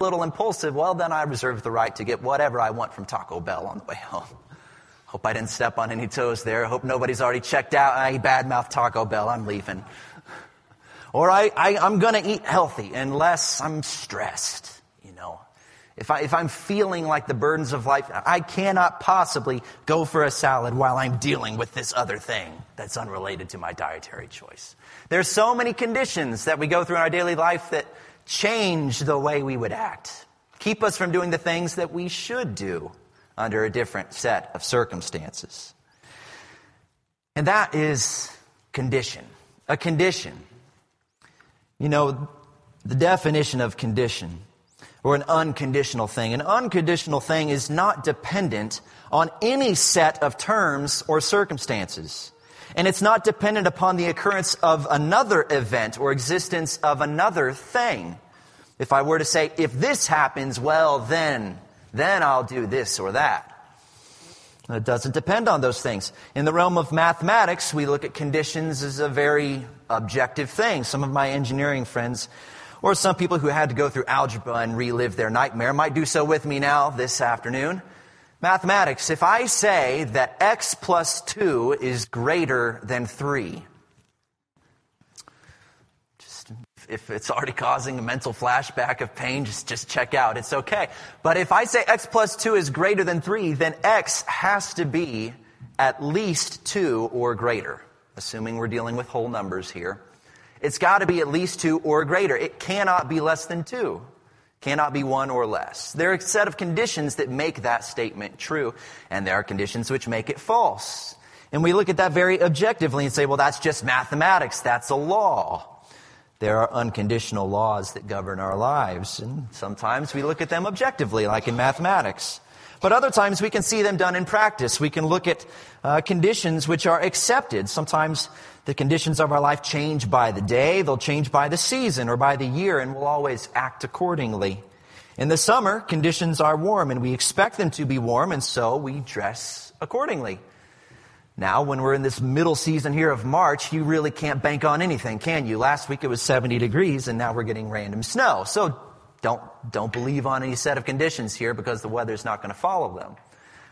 little impulsive, well, then I reserve the right to get whatever I want from Taco Bell on the way home. Hope I didn't step on any toes there. Hope nobody's already checked out. I badmouth Taco Bell. I'm leaving. Or I, I, I'm going to eat healthy unless I'm stressed, you know. If, I, if I'm feeling like the burdens of life, I cannot possibly go for a salad while I'm dealing with this other thing that's unrelated to my dietary choice. There's so many conditions that we go through in our daily life that change the way we would act, keep us from doing the things that we should do under a different set of circumstances. And that is condition. A condition. You know, the definition of condition or an unconditional thing. An unconditional thing is not dependent on any set of terms or circumstances. And it's not dependent upon the occurrence of another event or existence of another thing. If I were to say, if this happens, well, then then I'll do this or that. It doesn't depend on those things. In the realm of mathematics, we look at conditions as a very objective thing. Some of my engineering friends, or some people who had to go through algebra and relive their nightmare, might do so with me now this afternoon. Mathematics, if I say that x plus 2 is greater than 3, if it's already causing a mental flashback of pain, just, just check out. It's okay. But if I say x plus 2 is greater than 3, then x has to be at least 2 or greater, assuming we're dealing with whole numbers here. It's got to be at least 2 or greater. It cannot be less than 2. Cannot be 1 or less. There are a set of conditions that make that statement true, and there are conditions which make it false. And we look at that very objectively and say, well, that's just mathematics. That's a law. There are unconditional laws that govern our lives, and sometimes we look at them objectively, like in mathematics. But other times we can see them done in practice. We can look at uh, conditions which are accepted. Sometimes the conditions of our life change by the day, they'll change by the season or by the year, and we'll always act accordingly. In the summer, conditions are warm, and we expect them to be warm, and so we dress accordingly. Now, when we're in this middle season here of March, you really can't bank on anything, can you? Last week it was 70 degrees and now we're getting random snow. So don't, don't believe on any set of conditions here because the weather's not going to follow them.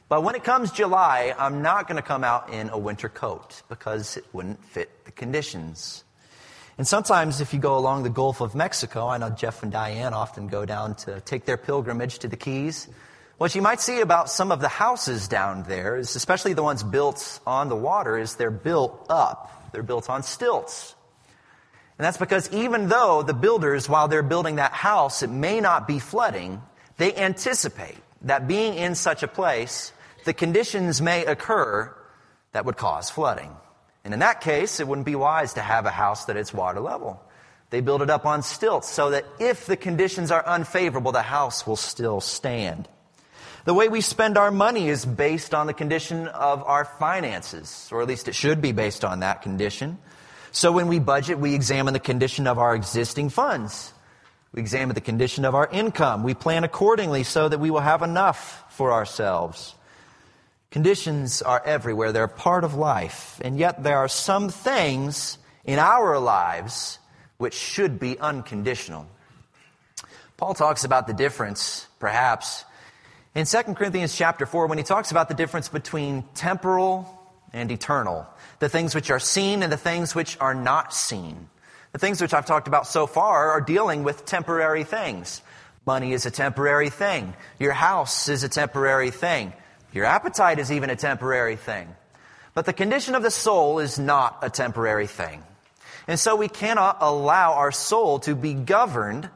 But when it comes July, I'm not going to come out in a winter coat because it wouldn't fit the conditions. And sometimes if you go along the Gulf of Mexico, I know Jeff and Diane often go down to take their pilgrimage to the Keys. What you might see about some of the houses down there is, especially the ones built on the water, is they're built up. They're built on stilts. And that's because even though the builders, while they're building that house, it may not be flooding, they anticipate that being in such a place, the conditions may occur that would cause flooding. And in that case, it wouldn't be wise to have a house that is water level. They build it up on stilts so that if the conditions are unfavorable, the house will still stand. The way we spend our money is based on the condition of our finances, or at least it should be based on that condition. So when we budget, we examine the condition of our existing funds. We examine the condition of our income. We plan accordingly so that we will have enough for ourselves. Conditions are everywhere. They're part of life. And yet there are some things in our lives which should be unconditional. Paul talks about the difference, perhaps, in 2 Corinthians chapter 4 when he talks about the difference between temporal and eternal, the things which are seen and the things which are not seen. The things which I've talked about so far are dealing with temporary things. Money is a temporary thing. Your house is a temporary thing. Your appetite is even a temporary thing. But the condition of the soul is not a temporary thing. And so we cannot allow our soul to be governed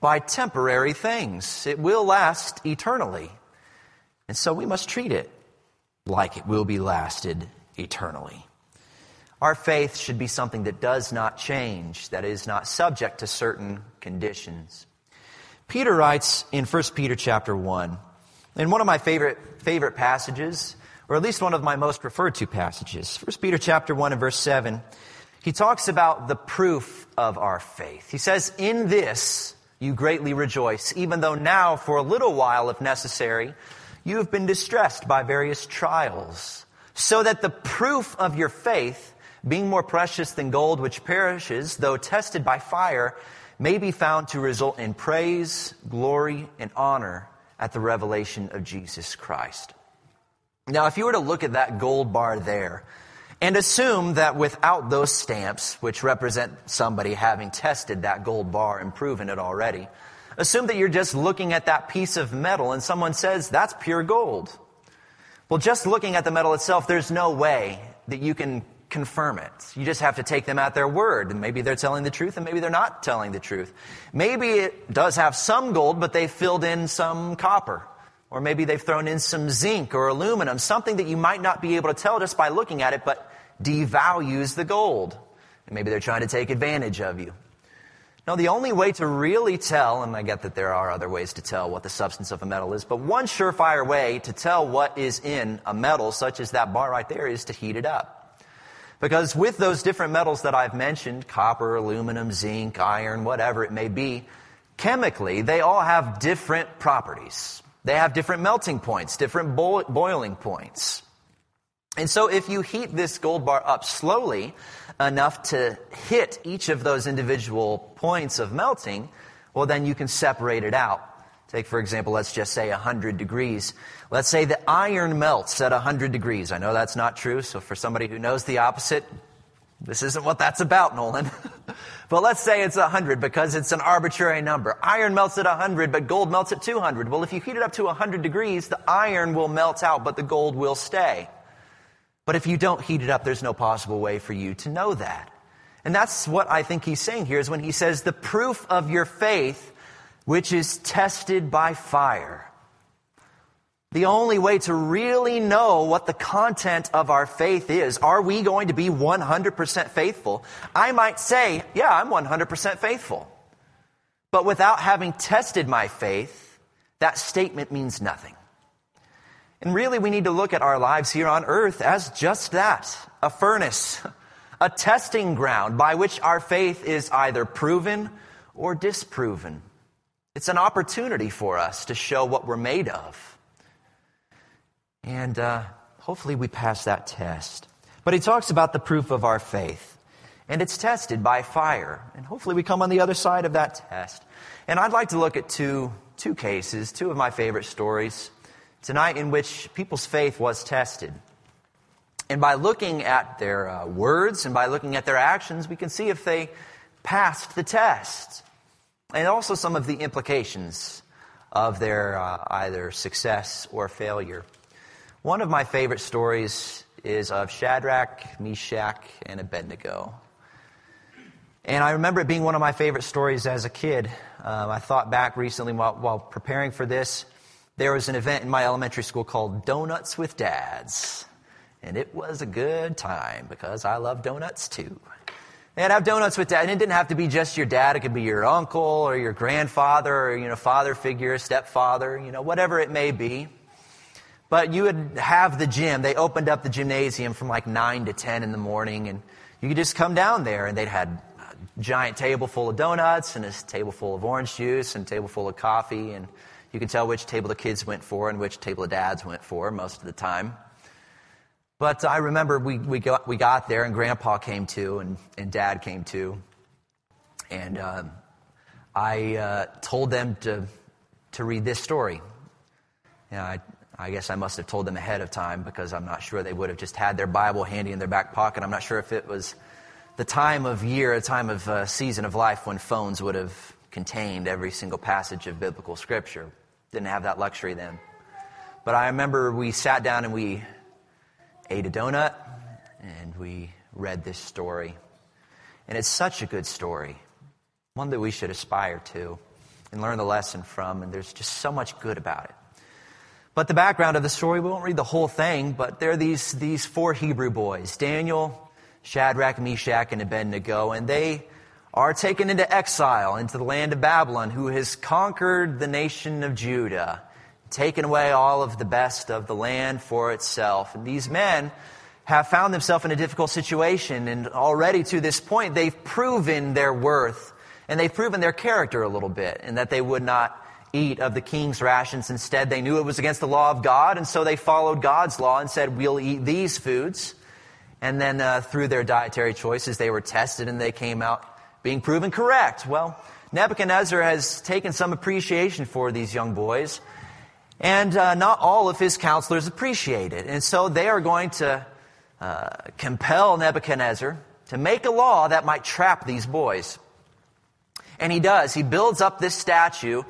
by temporary things. It will last eternally. And so we must treat it like it will be lasted eternally. Our faith should be something that does not change, that is not subject to certain conditions. Peter writes in 1 Peter chapter 1, in one of my favorite, favorite passages, or at least one of my most referred to passages, 1 Peter chapter 1 and verse 7, he talks about the proof of our faith. He says, In this you greatly rejoice, even though now, for a little while, if necessary, you have been distressed by various trials, so that the proof of your faith, being more precious than gold which perishes, though tested by fire, may be found to result in praise, glory, and honor at the revelation of Jesus Christ. Now, if you were to look at that gold bar there and assume that without those stamps, which represent somebody having tested that gold bar and proven it already, assume that you're just looking at that piece of metal and someone says, that's pure gold. Well, just looking at the metal itself, there's no way that you can confirm it. You just have to take them at their word. And maybe they're telling the truth and maybe they're not telling the truth. Maybe it does have some gold, but they filled in some copper. Or maybe they've thrown in some zinc or aluminum, something that you might not be able to tell just by looking at it, but devalues the gold. And maybe they're trying to take advantage of you. No, the only way to really tell, and I get that there are other ways to tell what the substance of a metal is, but one surefire way to tell what is in a metal, such as that bar right there, is to heat it up. Because with those different metals that I've mentioned, copper, aluminum, zinc, iron, whatever it may be, chemically, they all have different properties. They have different melting points, different boiling points. And so if you heat this gold bar up slowly enough to hit each of those individual points of melting, well, then you can separate it out. Take, for example, let's just say 100 degrees. Let's say the iron melts at 100 degrees. I know that's not true, so for somebody who knows the opposite, this isn't what that's about, Nolan. but let's say it's 100 because it's an arbitrary number. Iron melts at 100, but gold melts at 200. Well, if you heat it up to 100 degrees, the iron will melt out, but the gold will stay. But if you don't heat it up, there's no possible way for you to know that. And that's what I think he's saying here is when he says the proof of your faith, which is tested by fire. The only way to really know what the content of our faith is, are we going to be 100% faithful? I might say, yeah, I'm 100% faithful. But without having tested my faith, that statement means nothing. And really, we need to look at our lives here on earth as just that a furnace, a testing ground by which our faith is either proven or disproven. It's an opportunity for us to show what we're made of. And uh, hopefully we pass that test. But he talks about the proof of our faith. And it's tested by fire. And hopefully we come on the other side of that test. And I'd like to look at two, two cases, two of my favorite stories tonight in which people's faith was tested. And by looking at their uh, words and by looking at their actions, we can see if they passed the test. And also some of the implications of their uh, either success or failure. One of my favorite stories is of Shadrach, Meshach, and Abednego. And I remember it being one of my favorite stories as a kid. Um, I thought back recently while, while preparing for this. There was an event in my elementary school called Donuts with Dads. And it was a good time because I love donuts too. And have donuts with dad. And it didn't have to be just your dad. It could be your uncle or your grandfather or, you know, father figure, stepfather, you know, whatever it may be. But you would have the gym. They opened up the gymnasium from like 9 to 10 in the morning, and you could just come down there, and they'd had a giant table full of donuts, and a table full of orange juice, and a table full of coffee, and you can tell which table the kids went for and which table the dads went for most of the time. But I remember we, we, got, we got there, and Grandpa came too, and, and Dad came too. And um, I uh, told them to, to read this story. You know, I I guess I must have told them ahead of time because I'm not sure they would have just had their Bible handy in their back pocket. I'm not sure if it was the time of year, a time of uh, season of life when phones would have contained every single passage of biblical scripture. Didn't have that luxury then. But I remember we sat down and we ate a donut and we read this story. And it's such a good story, one that we should aspire to and learn the lesson from. And there's just so much good about it. But the background of the story, we won't read the whole thing, but there are these, these four Hebrew boys Daniel, Shadrach, Meshach, and Abednego, and they are taken into exile into the land of Babylon, who has conquered the nation of Judah, taken away all of the best of the land for itself. And these men have found themselves in a difficult situation, and already to this point, they've proven their worth and they've proven their character a little bit, and that they would not eat of the king's rations. Instead, they knew it was against the law of God, and so they followed God's law and said, We'll eat these foods. And then uh, through their dietary choices, they were tested and they came out being proven correct. Well, Nebuchadnezzar has taken some appreciation for these young boys, and uh, not all of his counselors appreciate it. And so they are going to uh, compel Nebuchadnezzar to make a law that might trap these boys. And he does. He builds up this statue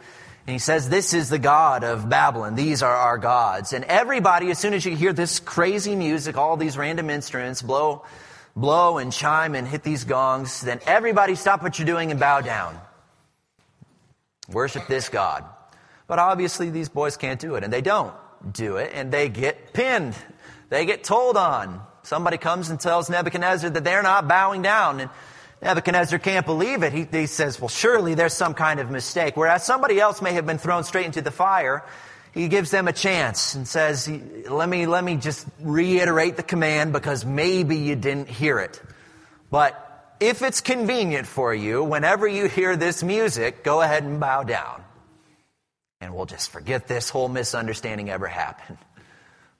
and he says, This is the God of Babylon. These are our gods. And everybody, as soon as you hear this crazy music, all these random instruments blow, blow and chime and hit these gongs, then everybody stop what you're doing and bow down. Worship this God. But obviously, these boys can't do it, and they don't do it, and they get pinned. They get told on. Somebody comes and tells Nebuchadnezzar that they're not bowing down, and Nebuchadnezzar can't believe it. He, he says, Well, surely there's some kind of mistake. Whereas somebody else may have been thrown straight into the fire, he gives them a chance and says, let me, let me just reiterate the command because maybe you didn't hear it. But if it's convenient for you, whenever you hear this music, go ahead and bow down. And we'll just forget this whole misunderstanding ever happened.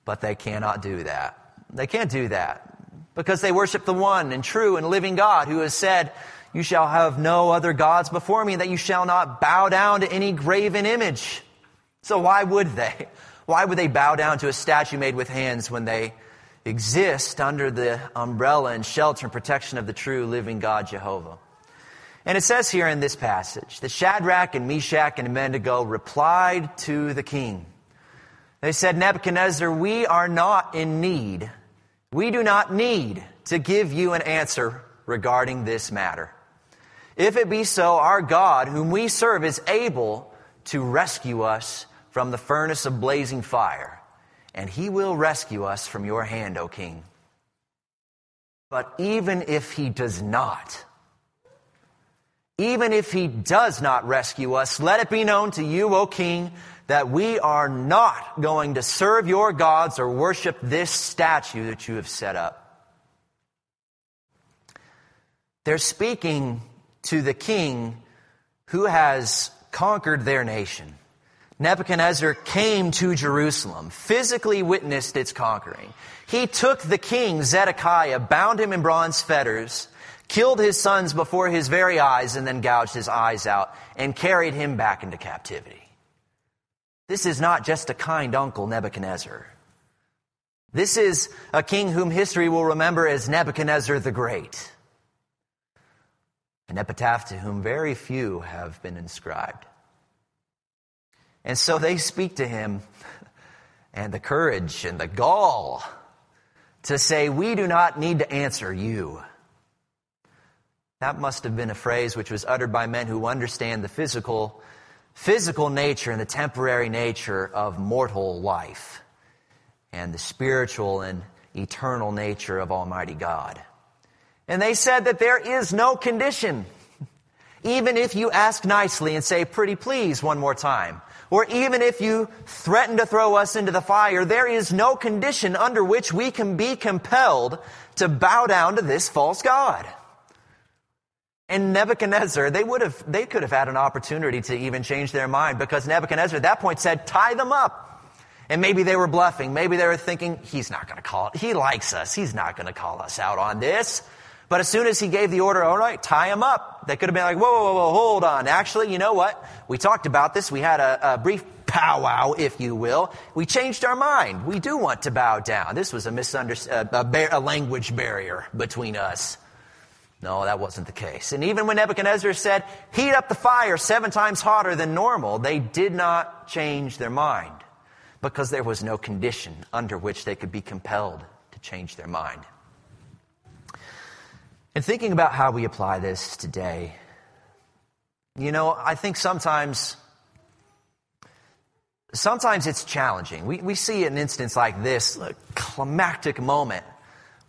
But they cannot do that. They can't do that because they worship the one and true and living God who has said, You shall have no other gods before me, and that you shall not bow down to any graven image. So why would they? Why would they bow down to a statue made with hands when they exist under the umbrella and shelter and protection of the true living God, Jehovah. And it says here in this passage that Shadrach and Meshach and Abednego replied to the king. They said, Nebuchadnezzar, we are not in need. We do not need to give you an answer regarding this matter. If it be so, our God, whom we serve, is able to rescue us from the furnace of blazing fire and he will rescue us from your hand, O king. But even if he does not, even if he does not rescue us, let it be known to you, O king, that we are not going to serve your gods or worship this statue that you have set up. They're speaking to the king who has conquered their nation. Nebuchadnezzar came to Jerusalem, physically witnessed its conquering. He took the king, Zedekiah, bound him in bronze fetters, killed his sons before his very eyes, and then gouged his eyes out, and carried him back into captivity. This is not just a kind uncle, Nebuchadnezzar. This is a king whom history will remember as Nebuchadnezzar the Great, an epitaph to whom very few have been inscribed. And so they speak to him and the courage and the gall to say, We do not need to answer you. That must have been a phrase which was uttered by men who understand the physical, physical nature and the temporary nature of mortal life and the spiritual and eternal nature of Almighty God. And they said that there is no condition, even if you ask nicely and say, pretty please, one more time or even if you threaten to throw us into the fire, there is no condition under which we can be compelled to bow down to this false God. And Nebuchadnezzar, they would have, they could have had an opportunity to even change their mind because Nebuchadnezzar at that point said, tie them up. And maybe they were bluffing. Maybe they were thinking, he's not going to call. He likes us. He's not going to call us out on this. But as soon as he gave the order, all right, tie him up, they could have been like, whoa, whoa, whoa, hold on. Actually, you know what? We talked about this. We had a, a brief powwow, if you will. We changed our mind. We do want to bow down. This was a misunderstanding, a, a language barrier between us. No, that wasn't the case. And even when Nebuchadnezzar said, heat up the fire seven times hotter than normal, they did not change their mind because there was no condition under which they could be compelled to change their mind. And thinking about how we apply this today, you know, I think sometimes, sometimes it's challenging. We, we see an instance like this, a climactic moment,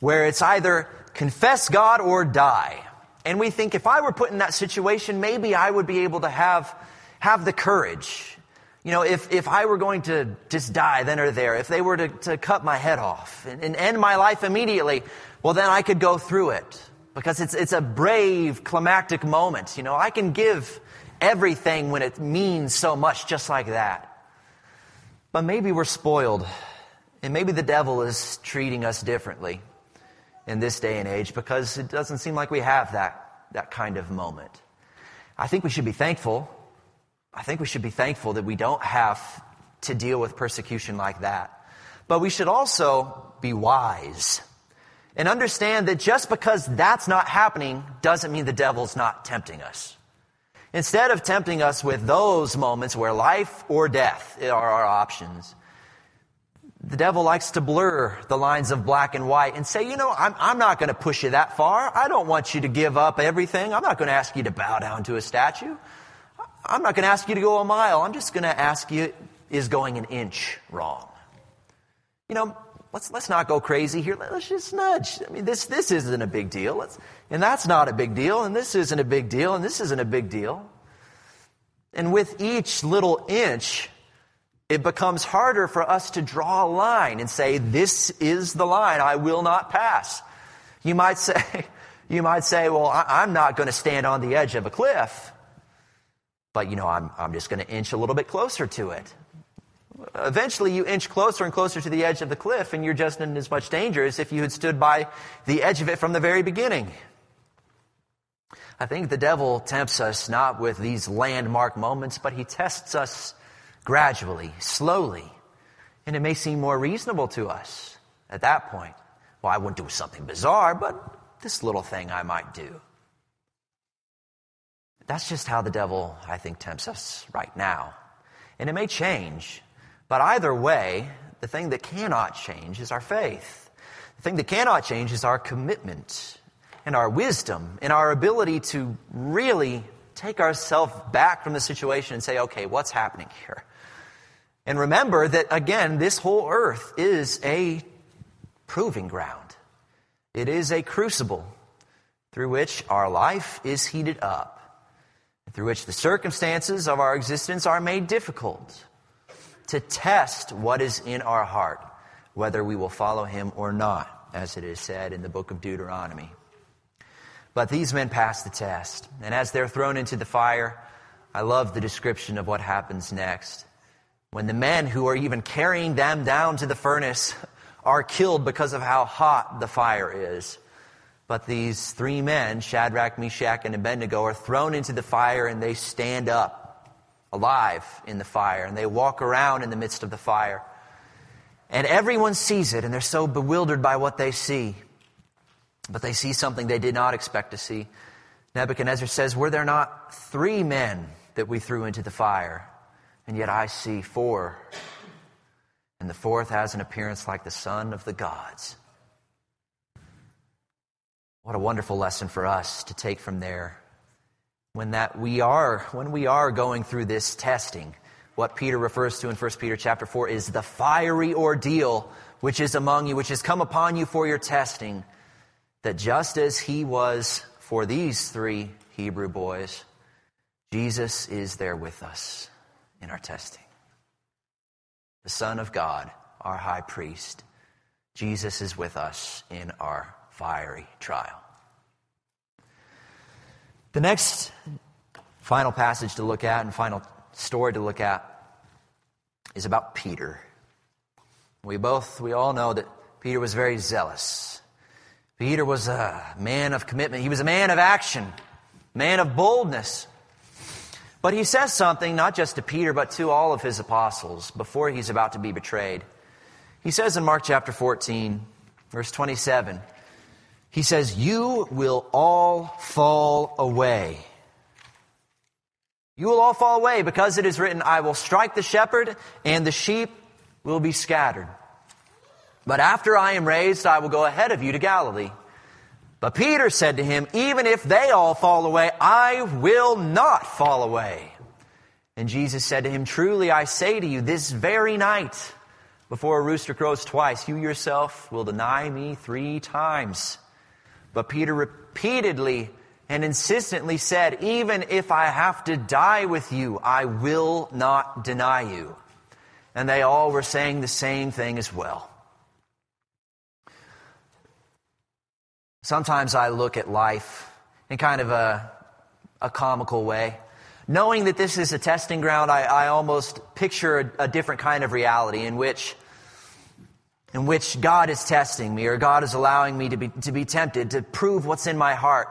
where it's either confess God or die. And we think if I were put in that situation, maybe I would be able to have, have the courage. You know, if, if I were going to just die then or there, if they were to, to cut my head off and, and end my life immediately, well, then I could go through it because it's, it's a brave, climactic moment. You know, I can give everything when it means so much just like that. But maybe we're spoiled, and maybe the devil is treating us differently in this day and age because it doesn't seem like we have that, that kind of moment. I think we should be thankful. I think we should be thankful that we don't have to deal with persecution like that. But we should also be wise and understand that just because that's not happening doesn't mean the devil's not tempting us. Instead of tempting us with those moments where life or death are our options, the devil likes to blur the lines of black and white and say, you know, I'm, I'm not going to push you that far. I don't want you to give up everything. I'm not going to ask you to bow down to a statue. I'm not going to ask you to go a mile. I'm just going to ask you, is going an inch wrong? You know, let's, let's not go crazy here. Let's just nudge. I mean, this, this isn't a big deal. Let's, and that's not a big deal. And this isn't a big deal. And this isn't a big deal. And with each little inch, it becomes harder for us to draw a line and say, this is the line I will not pass. You might say, you might say, well, I, am not going to stand on the edge of a cliff, but you know, I'm, I'm just going to inch a little bit closer to it. Eventually, you inch closer and closer to the edge of the cliff, and you're just in as much danger as if you had stood by the edge of it from the very beginning. I think the devil tempts us not with these landmark moments, but he tests us gradually, slowly. And it may seem more reasonable to us at that point. Well, I wouldn't do something bizarre, but this little thing I might do. That's just how the devil, I think, tempts us right now. And it may change but either way, the thing that cannot change is our faith. The thing that cannot change is our commitment and our wisdom and our ability to really take ourselves back from the situation and say, okay, what's happening here? And remember that, again, this whole earth is a proving ground. It is a crucible through which our life is heated up, through which the circumstances of our existence are made difficult to test what is in our heart, whether we will follow him or not, as it is said in the book of Deuteronomy. But these men pass the test, and as they're thrown into the fire, I love the description of what happens next. When the men who are even carrying them down to the furnace are killed because of how hot the fire is. But these three men, Shadrach, Meshach, and Abednego, are thrown into the fire and they stand up alive in the fire, and they walk around in the midst of the fire. And everyone sees it, and they're so bewildered by what they see. But they see something they did not expect to see. Nebuchadnezzar says, Were there not three men that we threw into the fire? And yet I see four. And the fourth has an appearance like the son of the gods. What a wonderful lesson for us to take from there when that we are when we are going through this testing what peter refers to in 1 peter chapter 4 is the fiery ordeal which is among you which has come upon you for your testing that just as he was for these three hebrew boys jesus is there with us in our testing. The son of god our high priest jesus is with us in our fiery trial the next final passage to look at and final story to look at is about Peter. We both, we all know that Peter was very zealous. Peter was a man of commitment. He was a man of action, man of boldness. But he says something not just to Peter, but to all of his apostles before he's about to be betrayed. He says in Mark chapter 14, verse 27, he says, You will all fall away. You will all fall away because it is written, I will strike the shepherd and the sheep will be scattered. But after I am raised, I will go ahead of you to Galilee. But Peter said to him, Even if they all fall away, I will not fall away. And Jesus said to him, Truly I say to you, this very night, before a rooster crows twice, you yourself will deny me three times. But Peter repeatedly and insistently said, Even if I have to die with you, I will not deny you. And they all were saying the same thing as well. Sometimes I look at life in kind of a, a comical way. Knowing that this is a testing ground, I, I almost picture a, a different kind of reality in which in which God is testing me or God is allowing me to be, to be tempted to prove what's in my heart.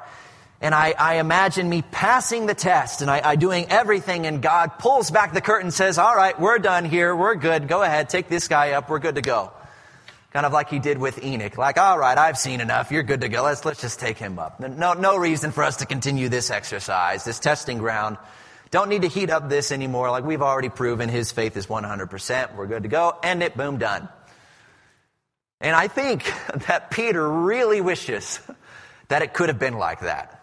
And I, I imagine me passing the test and I, I doing everything, and God pulls back the curtain and says, All right, we're done here. We're good. Go ahead. Take this guy up. We're good to go. Kind of like he did with Enoch. Like, all right, I've seen enough. You're good to go. Let's, let's just take him up. No, no reason for us to continue this exercise, this testing ground. Don't need to heat up this anymore. Like we've already proven his faith is 100%. We're good to go. End it. Boom, done. And I think that Peter really wishes that it could have been like that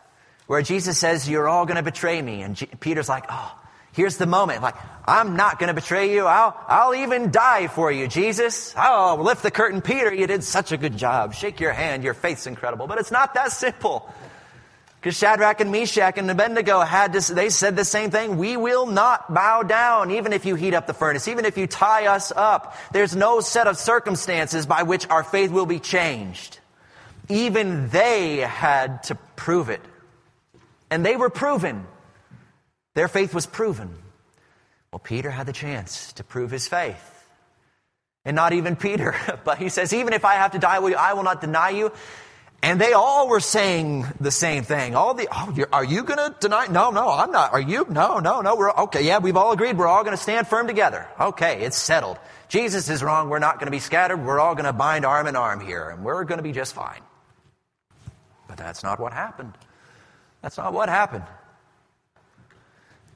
where Jesus says, You're all going to betray me. And G- Peter's like, Oh, here's the moment. Like, I'm not going to betray you. I'll, I'll even die for you, Jesus. Oh, lift the curtain. Peter, you did such a good job. Shake your hand. Your faith's incredible. But it's not that simple. Because Shadrach and Meshach and Abednego had to, they said the same thing. We will not bow down, even if you heat up the furnace, even if you tie us up. There's no set of circumstances by which our faith will be changed. Even they had to prove it. And they were proven. Their faith was proven. Well, Peter had the chance to prove his faith. And not even Peter, but he says, even if I have to die I will not deny you. And they all were saying the same thing. All the, oh, are you going to deny? No, no, I'm not. Are you? No, no, no. We're okay. Yeah, we've all agreed. We're all going to stand firm together. Okay, it's settled. Jesus is wrong. We're not going to be scattered. We're all going to bind arm in arm here, and we're going to be just fine. But that's not what happened. That's not what happened.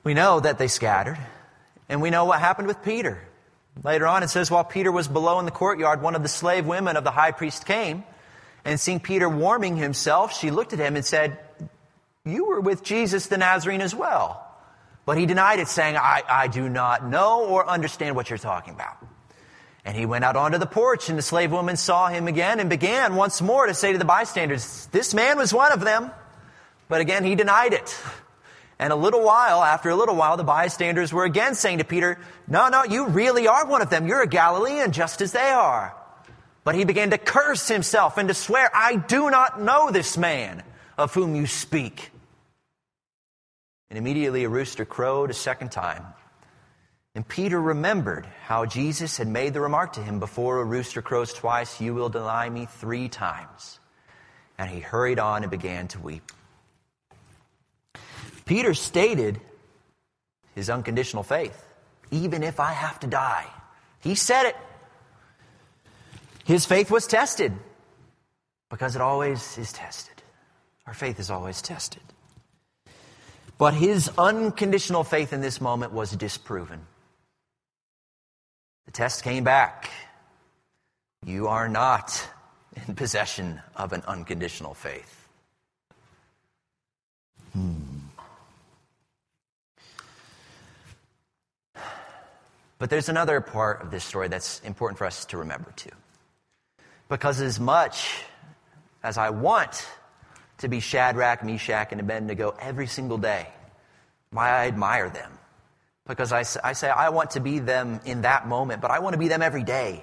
We know that they scattered, and we know what happened with Peter. Later on, it says, while Peter was below in the courtyard, one of the slave women of the high priest came, and seeing Peter warming himself, she looked at him and said, You were with Jesus the Nazarene as well. But he denied it, saying, I, I do not know or understand what you're talking about. And he went out onto the porch, and the slave woman saw him again and began once more to say to the bystanders, This man was one of them. But again, he denied it. And a little while, after a little while, the bystanders were again saying to Peter, No, no, you really are one of them. You're a Galilean just as they are. But he began to curse himself and to swear, I do not know this man of whom you speak. And immediately a rooster crowed a second time. And Peter remembered how Jesus had made the remark to him, Before a rooster crows twice, you will deny me three times. And he hurried on and began to weep. Peter stated his unconditional faith, even if I have to die. He said it. His faith was tested because it always is tested. Our faith is always tested. But his unconditional faith in this moment was disproven. The test came back. You are not in possession of an unconditional faith. Hmm. But there's another part of this story that's important for us to remember too. Because as much as I want to be Shadrach, Meshach, and Abednego every single day, why I admire them. Because I, I say I want to be them in that moment, but I want to be them every day.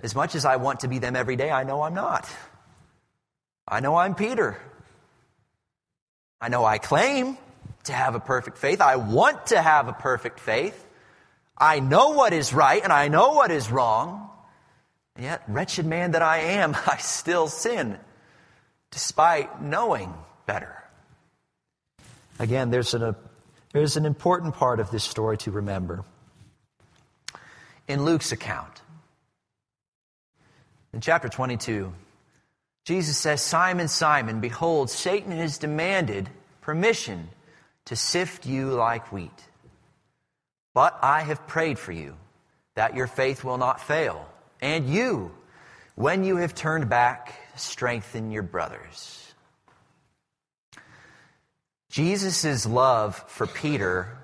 As much as I want to be them every day, I know I'm not. I know I'm Peter. I know I claim to have a perfect faith. I want to have a perfect faith. I know what is right and I know what is wrong. Yet, wretched man that I am, I still sin despite knowing better. Again, there's an, there's an important part of this story to remember. In Luke's account, in chapter 22, Jesus says, Simon, Simon, behold, Satan has demanded permission to sift you like wheat. But I have prayed for you that your faith will not fail. And you, when you have turned back, strengthen your brothers. Jesus' love for Peter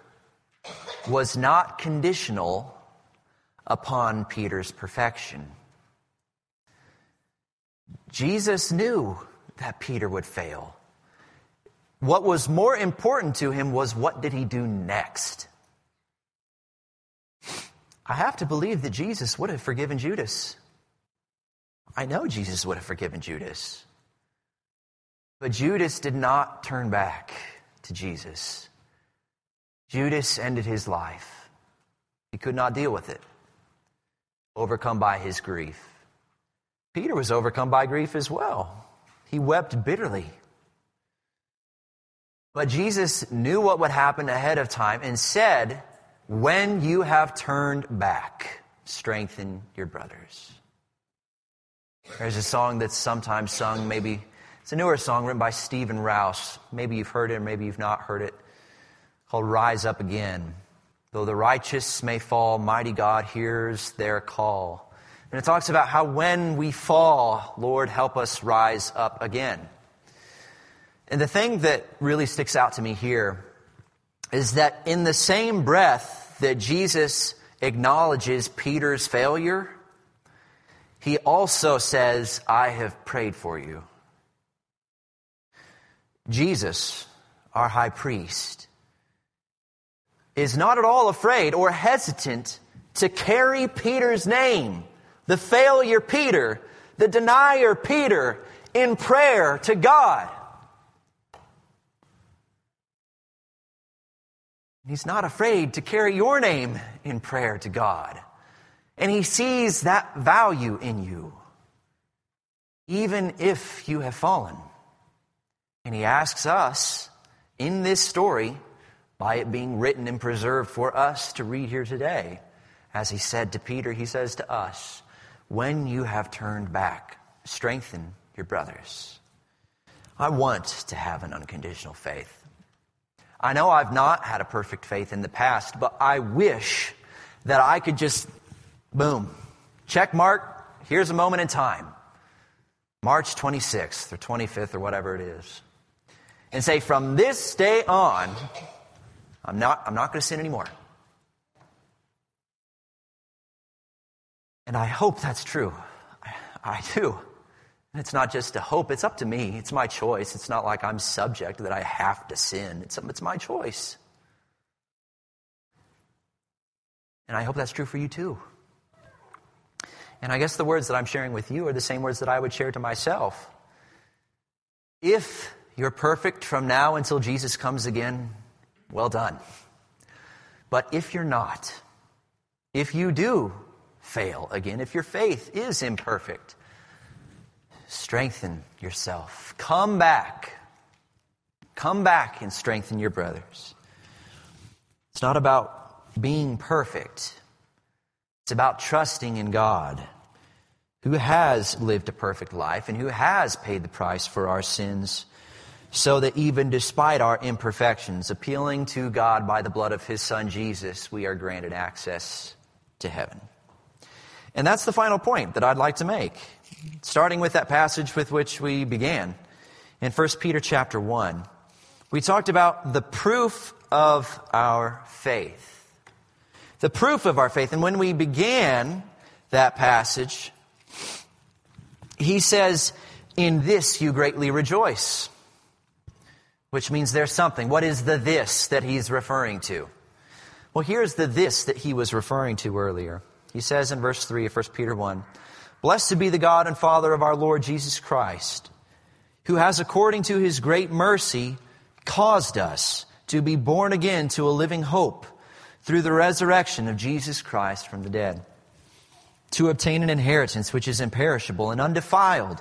was not conditional upon Peter's perfection. Jesus knew that Peter would fail. What was more important to him was what did he do next? I have to believe that Jesus would have forgiven Judas. I know Jesus would have forgiven Judas. But Judas did not turn back to Jesus. Judas ended his life. He could not deal with it, overcome by his grief. Peter was overcome by grief as well. He wept bitterly. But Jesus knew what would happen ahead of time and said, When you have turned back, strengthen your brothers. There's a song that's sometimes sung, maybe it's a newer song written by Stephen Rouse. Maybe you've heard it, or maybe you've not heard it, called Rise Up Again. Though the righteous may fall, mighty God hears their call. And it talks about how when we fall, Lord, help us rise up again. And the thing that really sticks out to me here is that in the same breath that Jesus acknowledges Peter's failure, he also says, I have prayed for you. Jesus, our high priest, is not at all afraid or hesitant to carry Peter's name, the failure Peter, the denier Peter, in prayer to God. He's not afraid to carry your name in prayer to God. And he sees that value in you, even if you have fallen. And he asks us in this story, by it being written and preserved for us to read here today, as he said to Peter, he says to us, When you have turned back, strengthen your brothers. I want to have an unconditional faith. I know I've not had a perfect faith in the past, but I wish that I could just Boom. Check mark. Here's a moment in time. March 26th or 25th or whatever it is. And say, from this day on, I'm not, I'm not going to sin anymore. And I hope that's true. I, I do. And it's not just a hope, it's up to me. It's my choice. It's not like I'm subject that I have to sin. It's, it's my choice. And I hope that's true for you too. And I guess the words that I'm sharing with you are the same words that I would share to myself. If you're perfect from now until Jesus comes again, well done. But if you're not, if you do fail again, if your faith is imperfect, strengthen yourself. Come back. Come back and strengthen your brothers. It's not about being perfect. It's about trusting in God, who has lived a perfect life and who has paid the price for our sins, so that even despite our imperfections, appealing to God by the blood of His Son Jesus, we are granted access to heaven. And that's the final point that I'd like to make, starting with that passage with which we began in 1 Peter chapter 1. We talked about the proof of our faith the proof of our faith. And when we began that passage, he says, In this you greatly rejoice. Which means there's something. What is the this that he's referring to? Well, here's the this that he was referring to earlier. He says in verse 3 of 1 Peter 1 Blessed be the God and Father of our Lord Jesus Christ, who has, according to his great mercy, caused us to be born again to a living hope through the resurrection of Jesus Christ from the dead, to obtain an inheritance which is imperishable and undefiled,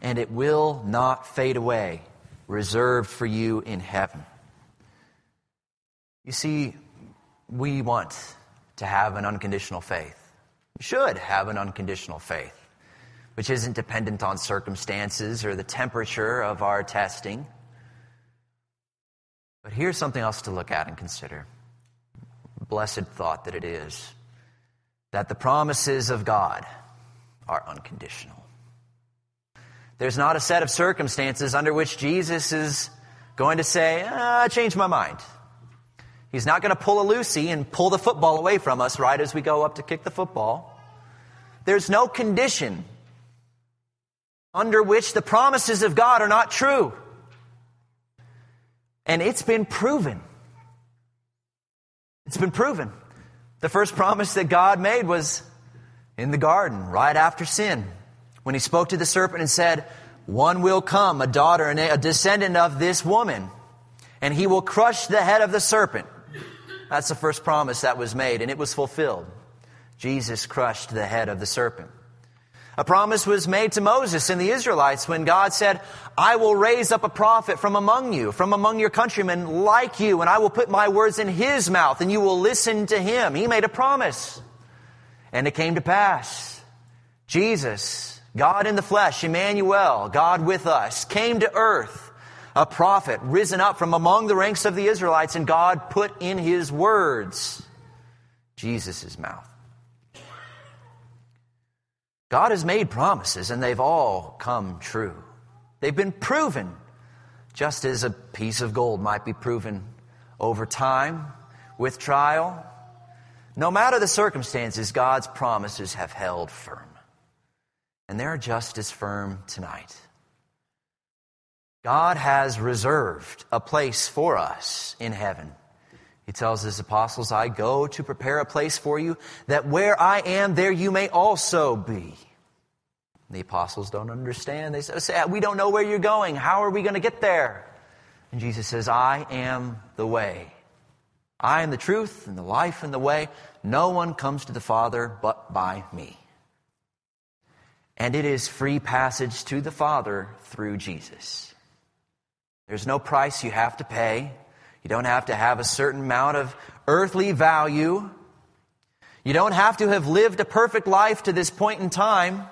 and it will not fade away, reserved for you in heaven. You see, we want to have an unconditional faith. Should have an unconditional faith, which isn't dependent on circumstances or the temperature of our testing. But here's something else to look at and consider blessed thought that it is that the promises of God are unconditional. There's not a set of circumstances under which Jesus is going to say, ah, I changed my mind. He's not going to pull a Lucy and pull the football away from us right as we go up to kick the football. There's no condition under which the promises of God are not true. And it's been proven it's been proven. The first promise that God made was in the garden, right after sin, when he spoke to the serpent and said, One will come, a daughter and a descendant of this woman, and he will crush the head of the serpent. That's the first promise that was made, and it was fulfilled. Jesus crushed the head of the serpent. A promise was made to Moses and the Israelites when God said, I will raise up a prophet from among you, from among your countrymen like you, and I will put my words in his mouth and you will listen to him. He made a promise. And it came to pass. Jesus, God in the flesh, Emmanuel, God with us, came to earth, a prophet risen up from among the ranks of the Israelites, and God put in his words Jesus' mouth. God has made promises, and they've all come true. They've been proven, just as a piece of gold might be proven over time with trial. No matter the circumstances, God's promises have held firm. And they're just as firm tonight. God has reserved a place for us in heaven. He tells his apostles, I go to prepare a place for you, that where I am, there you may also be. The apostles don't understand. They say, We don't know where you're going. How are we going to get there? And Jesus says, I am the way. I am the truth and the life and the way. No one comes to the Father but by me. And it is free passage to the Father through Jesus. There's no price you have to pay. You don't have to have a certain amount of earthly value. You don't have to have lived a perfect life to this point in time.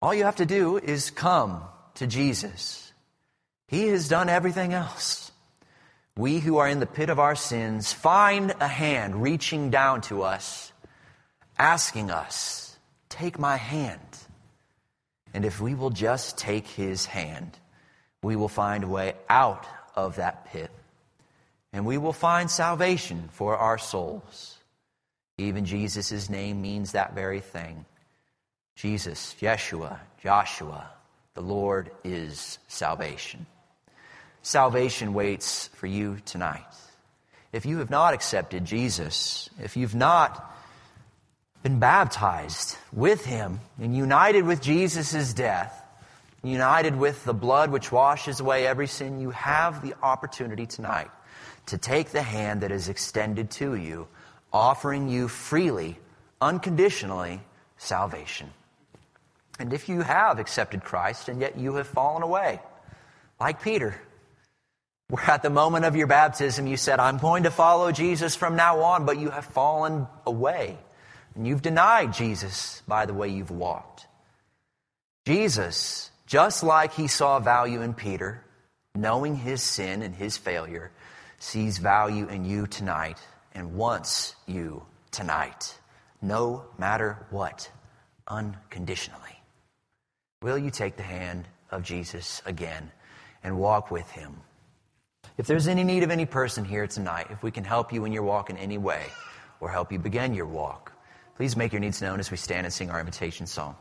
All you have to do is come to Jesus. He has done everything else. We who are in the pit of our sins find a hand reaching down to us, asking us, Take my hand. And if we will just take his hand, we will find a way out of that pit. And we will find salvation for our souls. Even Jesus' name means that very thing. Jesus, Yeshua, Joshua, the Lord is salvation. Salvation waits for you tonight. If you have not accepted Jesus, if you've not been baptized with him and united with Jesus' death, united with the blood which washes away every sin, you have the opportunity tonight to take the hand that is extended to you, offering you freely, unconditionally, salvation. And if you have accepted Christ and yet you have fallen away, like Peter, where at the moment of your baptism you said, I'm going to follow Jesus from now on, but you have fallen away. And you've denied Jesus by the way you've walked. Jesus, just like he saw value in Peter, knowing his sin and his failure, sees value in you tonight and wants you tonight, no matter what, unconditionally. Will you take the hand of Jesus again and walk with him? If there's any need of any person here tonight, if we can help you in your walk in any way or help you begin your walk, please make your needs known as we stand and sing our invitation song.